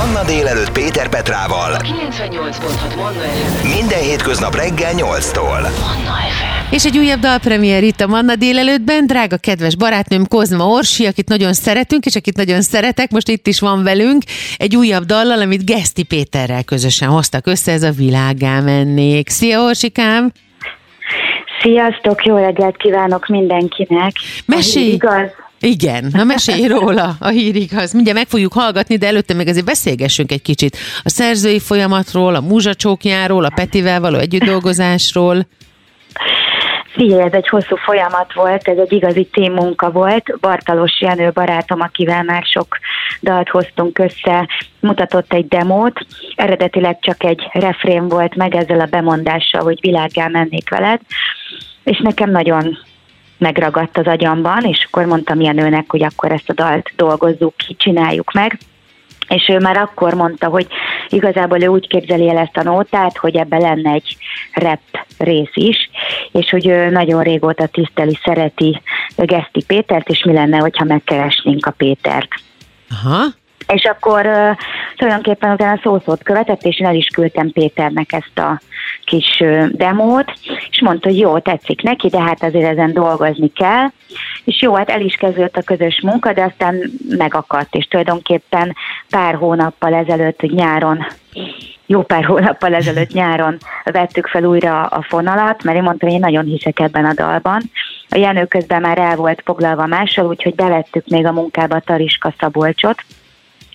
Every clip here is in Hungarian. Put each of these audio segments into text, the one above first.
Manna délelőtt Péter Petrával. 98.6 Manna FM. Minden hétköznap reggel 8-tól. Manna FM. És egy újabb dalpremier itt a Manna délelőttben. Drága kedves barátnőm Kozma Orsi, akit nagyon szeretünk, és akit nagyon szeretek, most itt is van velünk. Egy újabb dallal, amit Geszti Péterrel közösen hoztak össze, ez a világá mennék. Szia Orsikám! Sziasztok, jó reggelt kívánok mindenkinek. Mesélj! Igaz? Igen, na mesélj róla, a hír igaz. Mindjárt meg fogjuk hallgatni, de előtte még azért beszélgessünk egy kicsit a szerzői folyamatról, a múzsacsókjáról, a Petivel való együttdolgozásról. Figyelj, ez egy hosszú folyamat volt, ez egy igazi team munka volt. Bartalos Jenő barátom, akivel már sok dalt hoztunk össze, mutatott egy demót. Eredetileg csak egy refrén volt meg ezzel a bemondással, hogy világgá mennék veled. És nekem nagyon megragadt az agyamban, és akkor mondtam Jenőnek, hogy akkor ezt a dalt dolgozzuk ki, csináljuk meg és ő már akkor mondta, hogy igazából ő úgy képzeli el ezt a nótát, hogy ebbe lenne egy rap rész is, és hogy ő nagyon régóta tiszteli, szereti Geszti Pétert, és mi lenne, hogyha megkeresnénk a Pétert. Aha. És akkor uh, tulajdonképpen utána szószót követett, és én el is küldtem Péternek ezt a kis demót, és mondta, hogy jó, tetszik neki, de hát azért ezen dolgozni kell. És jó, hát el is kezdődött a közös munka, de aztán megakadt, és tulajdonképpen pár hónappal ezelőtt, nyáron, jó pár hónappal ezelőtt nyáron vettük fel újra a fonalat, mert én mondtam, hogy én nagyon hiszek ebben a dalban. A Jenő közben már el volt foglalva mással, úgyhogy bevettük még a munkába Tariska Szabolcsot,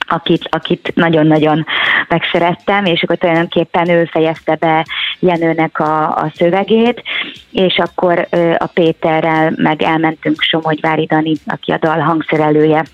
akit, akit nagyon-nagyon megszerettem, és akkor tulajdonképpen ő fejezte be Jenőnek a, a szövegét, és akkor a Péterrel meg elmentünk Somogyvári Dani, aki a dal hangszerelője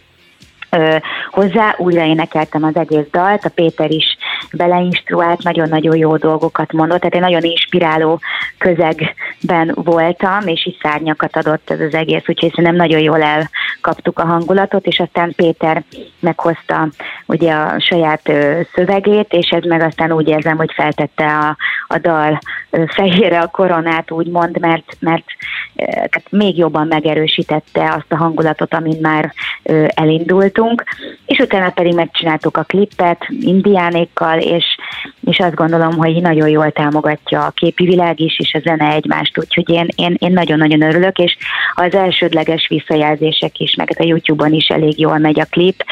hozzá, újra énekeltem az egész dalt, a Péter is beleinstruált, nagyon-nagyon jó dolgokat mondott, tehát egy nagyon inspiráló közegben voltam, és is szárnyakat adott ez az egész, úgyhogy szerintem nagyon jól elkaptuk a hangulatot, és aztán Péter meghozta ugye a saját ö, szövegét, és ez meg aztán úgy érzem, hogy feltette a, a dal ö, a koronát, úgymond, mert, mert ö, tehát még jobban megerősítette azt a hangulatot, amin már ö, elindultunk, és utána pedig megcsináltuk a klippet indiánékkal, és, és azt gondolom, hogy nagyon jól támogatja a képi világ is, és a zene egymást, úgyhogy én, én, én nagyon-nagyon örülök, és az elsődleges visszajelzések is, meg a YouTube-on is elég jól megy a klip,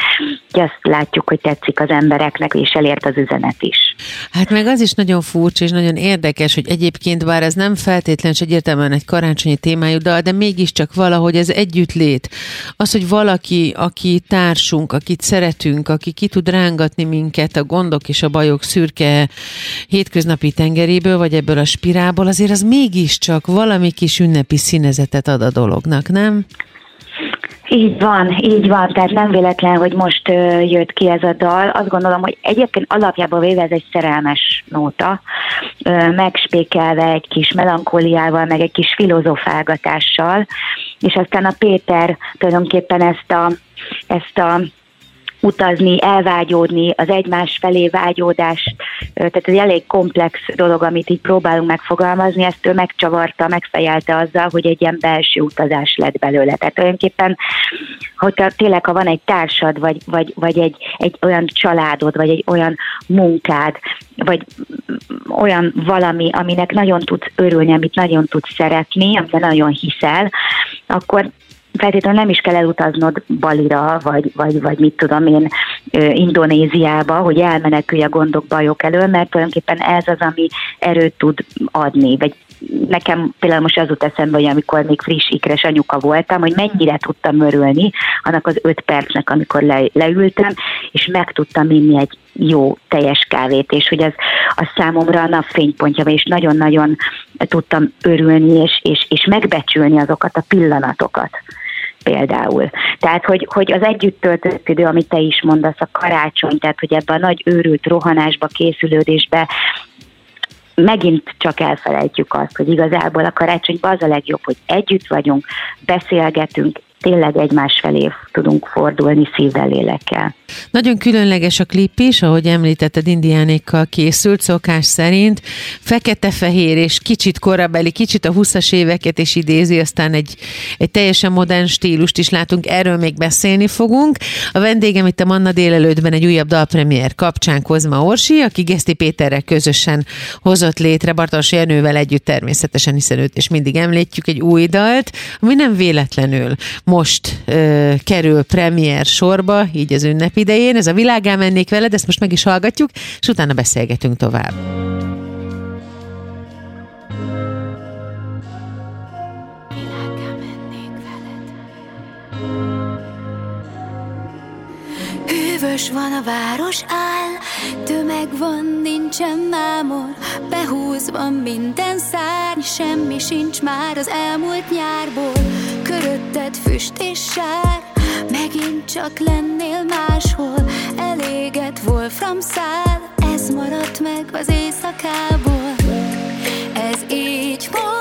hogy azt látjuk, hogy tetszik az embereknek, és elért az üzenet is. Hát meg az is nagyon furcsa és nagyon érdekes, hogy egyébként bár ez nem feltétlenül és egyértelműen egy karácsonyi témájú dal, de mégiscsak valahogy ez együttlét. Az, hogy valaki, aki társunk, akit szeretünk, aki ki tud rángatni minket a gondok és a bajok szürke hétköznapi tengeréből, vagy ebből a spirálból, azért az mégiscsak valami kis ünnepi színezetet ad a dolognak, nem? Így van, így van, tehát nem véletlen, hogy most ö, jött ki ez a dal. Azt gondolom, hogy egyébként alapjában véve ez egy szerelmes nóta, ö, megspékelve egy kis melankóliával, meg egy kis filozofálgatással, és aztán a Péter tulajdonképpen ezt a, ezt a utazni, elvágyódni, az egymás felé vágyódás, tehát ez egy elég komplex dolog, amit így próbálunk megfogalmazni, ezt ő megcsavarta, megfejelte azzal, hogy egy ilyen belső utazás lett belőle. Tehát tulajdonképpen, hogyha tényleg, ha van egy társad, vagy, vagy, vagy egy, egy olyan családod, vagy egy olyan munkád, vagy olyan valami, aminek nagyon tudsz örülni, amit nagyon tudsz szeretni, amiben nagyon hiszel, akkor feltétlenül nem is kell elutaznod Balira, vagy, vagy, vagy mit tudom én, Indonéziába, hogy elmenekülj a gondok, bajok elől, mert tulajdonképpen ez az, ami erőt tud adni, vagy nekem például most az jut eszembe, hogy amikor még friss ikres anyuka voltam, hogy mennyire tudtam örülni annak az öt percnek, amikor le, leültem, és meg tudtam inni egy jó teljes kávét, és hogy ez a számomra a napfénypontja, és nagyon-nagyon tudtam örülni, és, és, és megbecsülni azokat a pillanatokat például. Tehát, hogy, hogy az együtt töltött idő, amit te is mondasz, a karácsony, tehát, hogy ebben a nagy őrült rohanásba, készülődésbe megint csak elfelejtjük azt, hogy igazából a karácsonyban az a legjobb, hogy együtt vagyunk, beszélgetünk, tényleg egymás felé tudunk fordulni szívvel, lélekkel. Nagyon különleges a klip is, ahogy említetted, indiánékkal készült szokás szerint. Fekete-fehér és kicsit korabeli, kicsit a 20-as éveket is idézi, aztán egy, egy teljesen modern stílust is látunk, erről még beszélni fogunk. A vendégem itt a Manna délelőttben egy újabb dalpremiér kapcsán Kozma Orsi, aki Geszti Péterrel közösen hozott létre, Bartos Jenővel együtt természetesen, hiszen őt is mindig említjük, egy új dalt, ami nem véletlenül most ö, kerül premier sorba, így az ünnep idején. Ez a világá mennék veled, ezt most meg is hallgatjuk, és utána beszélgetünk tovább. Hűvös van a város áll, tömeg van, nincsen mámor, behúzva minden szárny, semmi sincs már az elmúlt nyárból. Körötted füst és sár, megint csak lennél máshol, eléget Wolfram szál, ez maradt meg az éjszakából. Ez így most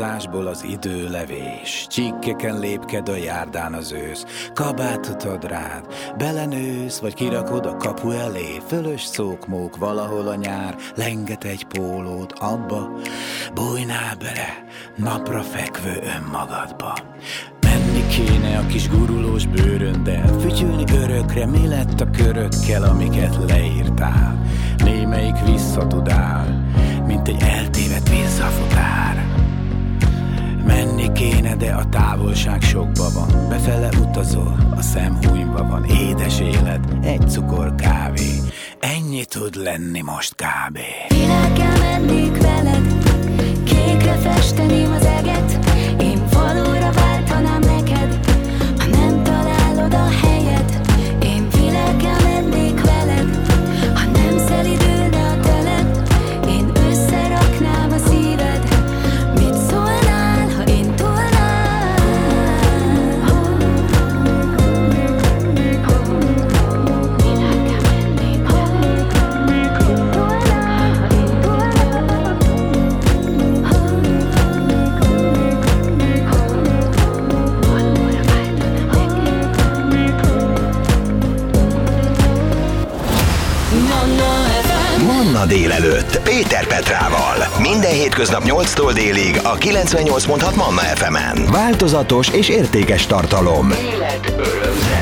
álmodozásból az idő levés. Csikkeken lépked a járdán az ősz, kabátot ad rád, belenősz, vagy kirakod a kapu elé, fölös szókmók valahol a nyár, lenget egy pólót abba, bújnál bele, napra fekvő önmagadba. Menni kéne a kis gurulós bőröndel. Fütyülni örökre, mi lett a körökkel, amiket leírtál? Némelyik visszatudál, mint egy eltévedt visszafutár Menni kéne, de a távolság sokba van. Befele utazol, a szem húnyva van. Édes élet, egy cukor kávé. Ennyi tud lenni most kb. Világgá mennék veled, kékre festeném délelőtt Péter Petrával. Minden hétköznap 8-tól délig a 98.6 Manna FM-en. Változatos és értékes tartalom. Manna FM.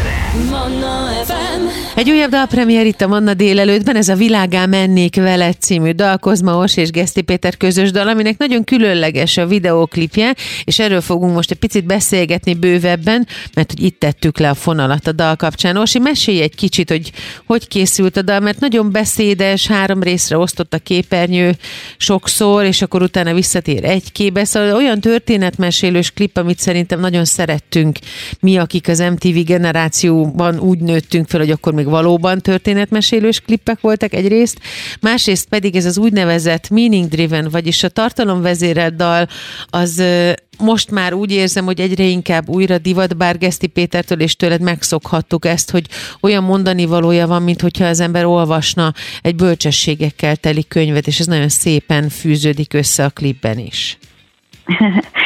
Egy újabb dalpremiér itt a Manna délelőttben, ez a Világá mennék veled című dal, Kozma Os és Geszti Péter közös dal, aminek nagyon különleges a videóklipje, és erről fogunk most egy picit beszélgetni bővebben, mert hogy itt tettük le a fonalat a dal kapcsán. Osi, mesélj egy kicsit, hogy hogy készült a dal, mert nagyon beszédes, három részre osztott a képernyő sokszor, és akkor utána visszatér egy képbe, szóval olyan történetmesélős klip, amit szerintem nagyon szerettünk mi, akik az MTV generáció generációban úgy nőttünk fel, hogy akkor még valóban történetmesélős klippek voltak egyrészt, másrészt pedig ez az úgynevezett meaning driven, vagyis a tartalomvezérelt dal, az most már úgy érzem, hogy egyre inkább újra divat, bár Geszti Pétertől és tőled megszokhattuk ezt, hogy olyan mondani valója van, mint hogyha az ember olvasna egy bölcsességekkel teli könyvet, és ez nagyon szépen fűződik össze a klipben is.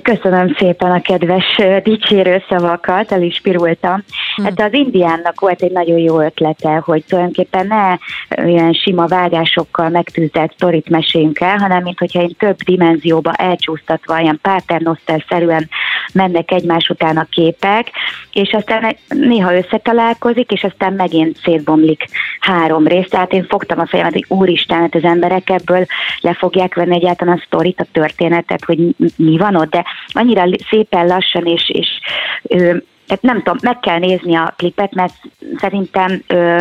Köszönöm szépen a kedves dicsérő szavakat, el is pirultam. Hm. Hát az indiánnak volt egy nagyon jó ötlete, hogy tulajdonképpen ne ilyen sima vágásokkal megtűzett sztorit meséljünk el, hanem mint hogyha én több dimenzióba elcsúsztatva, ilyen paternoster-szerűen mennek egymás után a képek, és aztán néha összetalálkozik, és aztán megint szétbomlik három rész. Tehát én fogtam a fejemet, hogy úristen, hát az emberek ebből le fogják venni egyáltalán a sztorit, a történetet, hogy mi van ott, de annyira szépen lassan és, és tehát nem tudom, meg kell nézni a klipet, mert szerintem ö,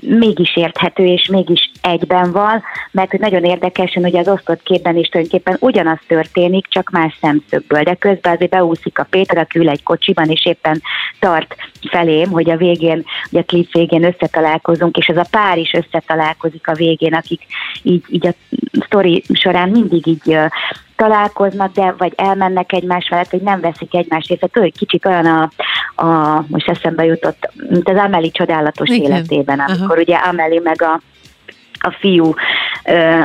mégis érthető, és mégis egyben van, mert hogy nagyon érdekesen, hogy az osztott képben is tulajdonképpen ugyanaz történik, csak más szemszögből, de közben azért beúszik a Péter, aki ül egy kocsiban, és éppen tart felém, hogy a végén, hogy a klip végén összetalálkozunk, és ez a pár is összetalálkozik a végén, akik így, így a sztori során mindig így találkoznak, de vagy elmennek egymás mellett, hogy nem veszik egymást részt. Tehát kicsit olyan a, a, most eszembe jutott, mint az Ameli csodálatos Igen. életében, amikor Aha. ugye Ameli meg a a fiú ö,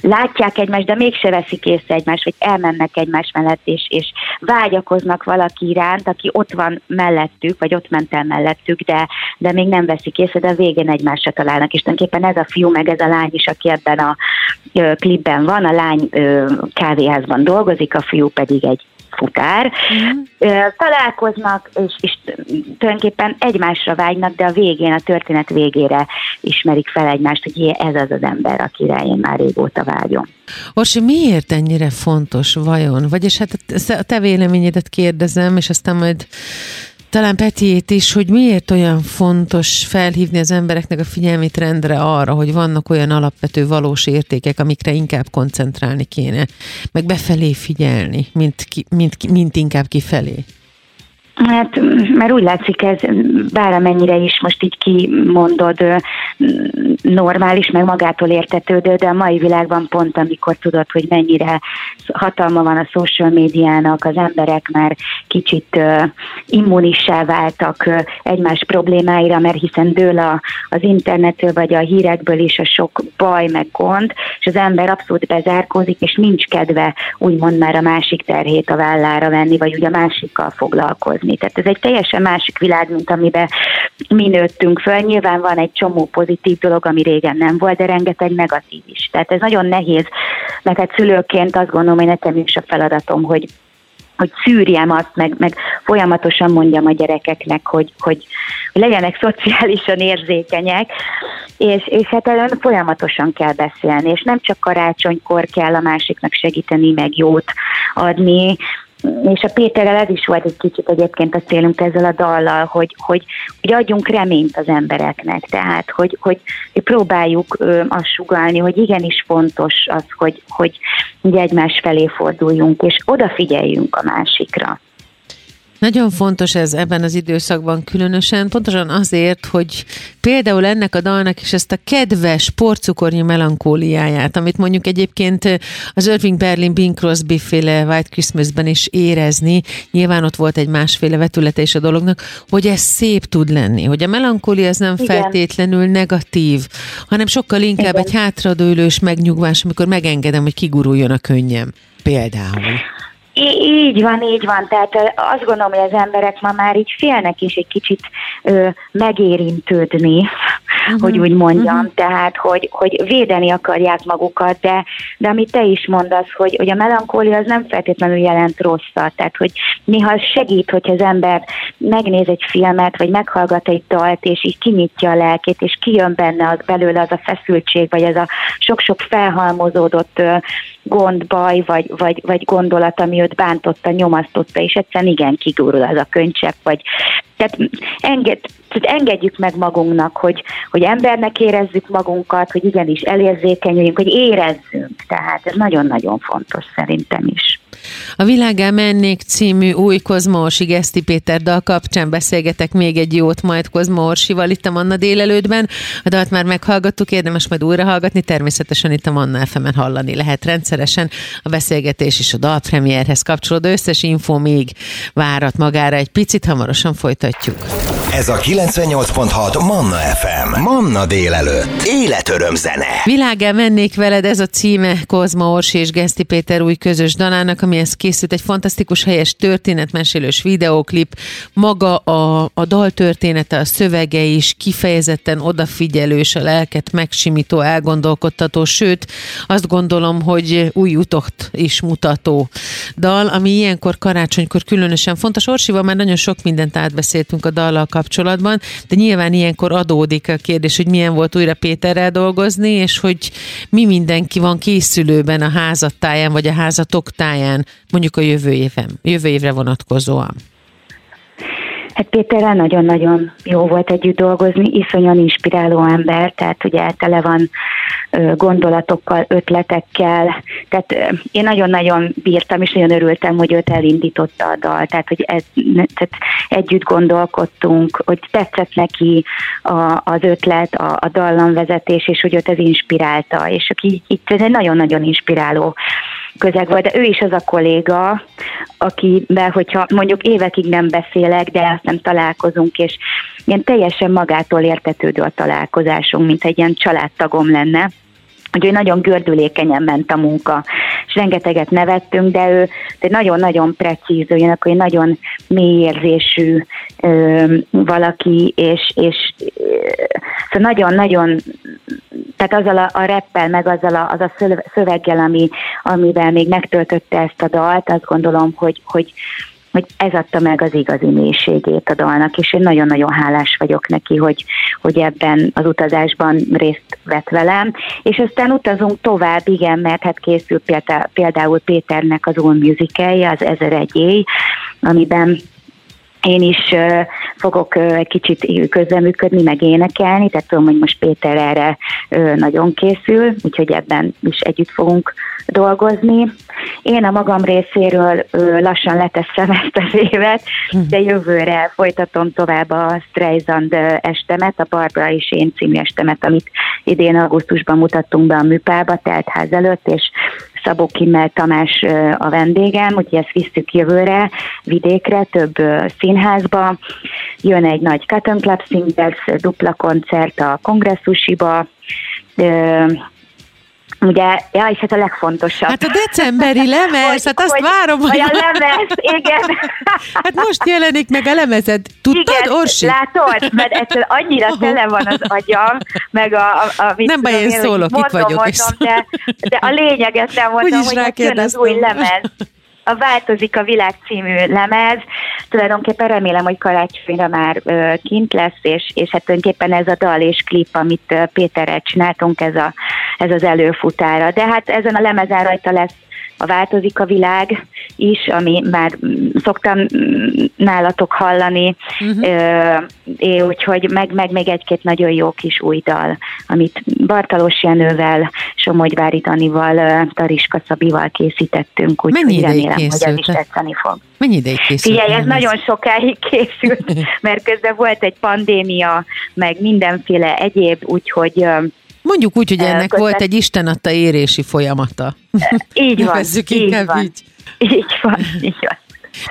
látják egymást, de mégse veszik észre egymást, vagy elmennek egymás mellett, és, és vágyakoznak valaki iránt, aki ott van mellettük, vagy ott ment el mellettük, de, de még nem veszik észre, de a végén egymásra találnak. És tulajdonképpen ez a fiú, meg ez a lány is, aki ebben a ö, klipben van, a lány ö, kávéházban dolgozik, a fiú pedig egy futár, uh-huh. találkoznak, és, és tulajdonképpen egymásra vágynak, de a végén, a történet végére ismerik fel egymást, hogy ez az az ember, akire én már régóta vágyom. Orsi, miért ennyire fontos vajon? Vagyis hát a te véleményedet kérdezem, és aztán majd talán Petiét is, hogy miért olyan fontos felhívni az embereknek a figyelmét rendre arra, hogy vannak olyan alapvető valós értékek, amikre inkább koncentrálni kéne, meg befelé figyelni, mint, ki, mint, mint inkább kifelé. Hát, mert úgy látszik ez, báramennyire is most így kimondod, normális, meg magától értetődő, de a mai világban pont, amikor tudod, hogy mennyire hatalma van a social médiának, az emberek már kicsit immunissá váltak egymás problémáira, mert hiszen dől a, az internetől vagy a hírekből is a sok baj meg gond, és az ember abszolút bezárkózik, és nincs kedve úgymond már a másik terhét a vállára venni, vagy ugye a másikkal foglalkozni. Tehát ez egy teljesen másik világ, mint amiben mi nőttünk föl. Nyilván van egy csomó pozitív dolog, ami régen nem volt, de rengeteg negatív is. Tehát ez nagyon nehéz, mert hát szülőként azt gondolom, hogy nekem is a feladatom, hogy hogy szűrjem azt, meg, meg folyamatosan mondjam a gyerekeknek, hogy, hogy, hogy legyenek szociálisan érzékenyek, és, és hát ellen folyamatosan kell beszélni, és nem csak karácsonykor kell a másiknak segíteni, meg jót adni, és a Péterrel ez is volt egy kicsit egyébként a célunk ezzel a dallal, hogy, hogy, hogy adjunk reményt az embereknek, tehát hogy, hogy, próbáljuk ö, azt sugalni, hogy igenis fontos az, hogy, hogy egymás felé forduljunk, és odafigyeljünk a másikra. Nagyon fontos ez ebben az időszakban különösen, pontosan azért, hogy például ennek a dalnak is ezt a kedves porcukornyi melankóliáját, amit mondjuk egyébként az Irving Berlin Bing Crosby féle White Christmasben is érezni, nyilván ott volt egy másféle vetülete is a dolognak, hogy ez szép tud lenni, hogy a melankólia az nem Igen. feltétlenül negatív, hanem sokkal inkább Igen. egy hátradőlős megnyugvás, amikor megengedem, hogy kiguruljon a könnyem. Például. Így van, így van. Tehát azt gondolom, hogy az emberek ma már így félnek is egy kicsit ö, megérintődni, uh-huh. hogy úgy mondjam. Uh-huh. Tehát, hogy, hogy védeni akarják magukat, de, de amit te is mondasz, hogy, hogy a melankólia az nem feltétlenül jelent rosszat. Tehát, hogy néha segít, hogy az ember megnéz egy filmet, vagy meghallgat egy dalt, és így kinyitja a lelkét, és kijön benne az, belőle az a feszültség, vagy ez a sok-sok felhalmozódott gond, baj, vagy, vagy, vagy gondolat, ami őt bántotta, nyomasztotta, és egyszerűen igen, kigurul az a könycsepp, vagy tehát enged, tehát engedjük meg magunknak, hogy, hogy embernek érezzük magunkat, hogy igenis elérzékenyüljünk, hogy érezzünk. Tehát ez nagyon-nagyon fontos szerintem is. A Világá mennék című új Kozmorsi Geszti Péter dal kapcsán beszélgetek még egy jót majd Kozmorsival itt a Manna délelőttben. A dalt már meghallgattuk, érdemes majd újra hallgatni, természetesen itt a Manna fm hallani lehet rendszeresen. A beszélgetés is a dalpremierhez kapcsolódó összes info még várat magára egy picit, hamarosan folytatjuk. Ez a 98.6 Manna FM. Manna délelőtt. Életöröm zene. Világá mennék veled, ez a címe Kozma Orsi és Geszti Péter új közös dalának, amihez készült egy fantasztikus helyes történetmesélős videóklip. Maga a, a dal története, a szövege is kifejezetten odafigyelős, a lelket megsimító, elgondolkodtató, sőt, azt gondolom, hogy új utat is mutató dal, ami ilyenkor karácsonykor különösen fontos. Orsival már nagyon sok mindent átbeszéltünk a dallal de nyilván ilyenkor adódik a kérdés, hogy milyen volt újra Péterrel dolgozni, és hogy mi mindenki van készülőben a házattáján, vagy a házatok táján, mondjuk a jövő évem, jövő évre vonatkozóan. Hát Péterrel nagyon-nagyon jó volt együtt dolgozni, iszonyan inspiráló ember, tehát ugye tele van gondolatokkal, ötletekkel, tehát én nagyon-nagyon bírtam, és nagyon örültem, hogy őt elindította a dal, tehát hogy ez, tehát együtt gondolkodtunk, hogy tetszett neki a, az ötlet, a, a dallamvezetés, és hogy őt ez inspirálta, és aki itt ez egy nagyon-nagyon inspiráló közeg volt, de ő is az a kolléga, akivel, hogyha mondjuk évekig nem beszélek, de azt nem találkozunk, és ilyen teljesen magától értetődő a találkozásunk, mint egy ilyen családtagom lenne. Úgyhogy nagyon gördülékenyen ment a munka, és rengeteget nevettünk, de ő egy nagyon-nagyon precíz, ugyanakkor egy nagyon mélyérzésű ö, valaki, és, és szóval nagyon-nagyon, tehát azzal a, a reppel, meg azzal a, az a szöveggel, ami, amivel még megtöltötte ezt a dalt, azt gondolom, hogy, hogy hogy ez adta meg az igazi mélységét a dalnak, és én nagyon-nagyon hálás vagyok neki, hogy, hogy ebben az utazásban részt vett velem, és aztán utazunk tovább, igen, mert hát készül például Péternek az All Musical, az 1001 éj, amiben én is fogok egy kicsit közleműködni, meg énekelni, tehát tudom, hogy most Péter erre nagyon készül, úgyhogy ebben is együtt fogunk dolgozni. Én a magam részéről lassan leteszem ezt az évet, de jövőre folytatom tovább a Streisand estemet, a Barbara és én című estemet, amit idén augusztusban mutattunk be a műpába, teltház előtt, és Szabó Kimmel Tamás a vendégem, úgyhogy ezt visszük jövőre vidékre, több színházba. Jön egy nagy Cotton Club Singers dupla koncert a kongresszusiba, Ugye, ja, és hát a legfontosabb. Hát a decemberi lemez, hát azt hogy, várom. Hogy a lemez, igen. Hát most jelenik meg a lemezed. Tudtad, igen, Orsi? látod, mert ettől annyira tele van az agyam, meg a... a, a nem baj, én szólok, itt vagyok. Mondom, de, de a lényeget nem mondom, hogy hát jön az új lemez a Változik a világ című lemez. Tulajdonképpen remélem, hogy karácsonyra már ö, kint lesz, és, és hát tulajdonképpen ez a dal és klip, amit Péterrel csináltunk, ez, a, ez az előfutára. De hát ezen a lemezen rajta lesz a Változik a világ is, ami már szoktam nálatok hallani, uh-huh. é, úgyhogy meg, meg még egy-két nagyon jó kis új dal, amit Bartalos Jenővel, Somogyvári Danival, Tariska Szabival készítettünk, úgyhogy remélem, készült? hogy ez is tetszeni fog. Mennyi ideig készült? Figyelj, ez nagyon sokáig készült, mert közben volt egy pandémia, meg mindenféle egyéb, úgyhogy Mondjuk úgy, hogy ennek volt egy Isten adta érési folyamata. Így van, így van. Így. így van, így van.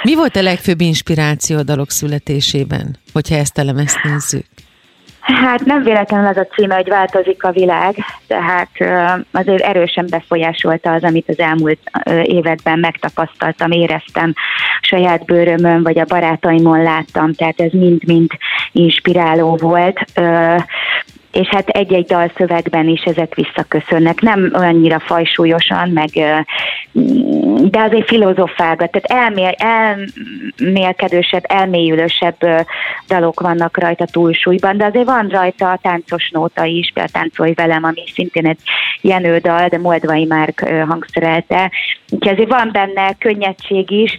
Mi volt a legfőbb inspiráció a dalok születésében, hogyha ezt a lemezt nézzük? Hát nem véletlenül az a címe, hogy változik a világ, tehát azért erősen befolyásolta az, amit az elmúlt években megtapasztaltam, éreztem saját bőrömön, vagy a barátaimon láttam, tehát ez mind-mind inspiráló volt és hát egy-egy dalszövegben is ezek visszaköszönnek. Nem annyira fajsúlyosan, meg, de azért filozofálgat, tehát elmél, elmélkedősebb, elmélyülősebb dalok vannak rajta túlsúlyban, de azért van rajta a táncos nóta is, például Táncolj velem, ami szintén egy Jenő dal, de Moldvai már hangszerelte. Úgyhogy azért van benne könnyedség is,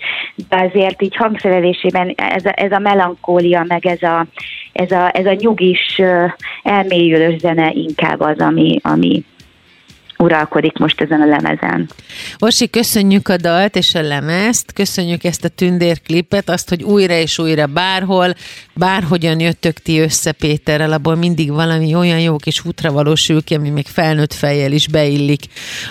de azért így hangszerelésében ez a, ez a melankólia, meg ez a, ez a, ez a nyugis, elmélyülő zene inkább az, ami, ami, uralkodik most ezen a lemezen. Orsi, köszönjük a dalt és a lemezt, köszönjük ezt a tündérklipet, azt, hogy újra és újra bárhol, bárhogyan jöttök ti össze Péterrel, abból mindig valami olyan jó kis útra valósul ki, ami még felnőtt fejjel is beillik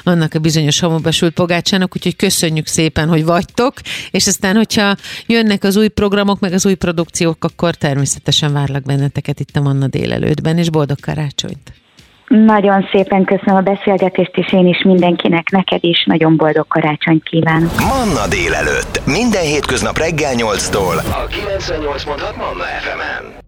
annak a bizonyos homobesült pogácsának, úgyhogy köszönjük szépen, hogy vagytok, és aztán, hogyha jönnek az új programok, meg az új produkciók, akkor természetesen várlak benneteket itt a Manna délelőttben, és boldog karácsonyt! Nagyon szépen köszönöm a beszélgetést, és én is mindenkinek, neked is nagyon boldog karácsony kívánok. Manna délelőtt. Minden hétköznap reggel 8-tól. A 98.6 Manna FM-en.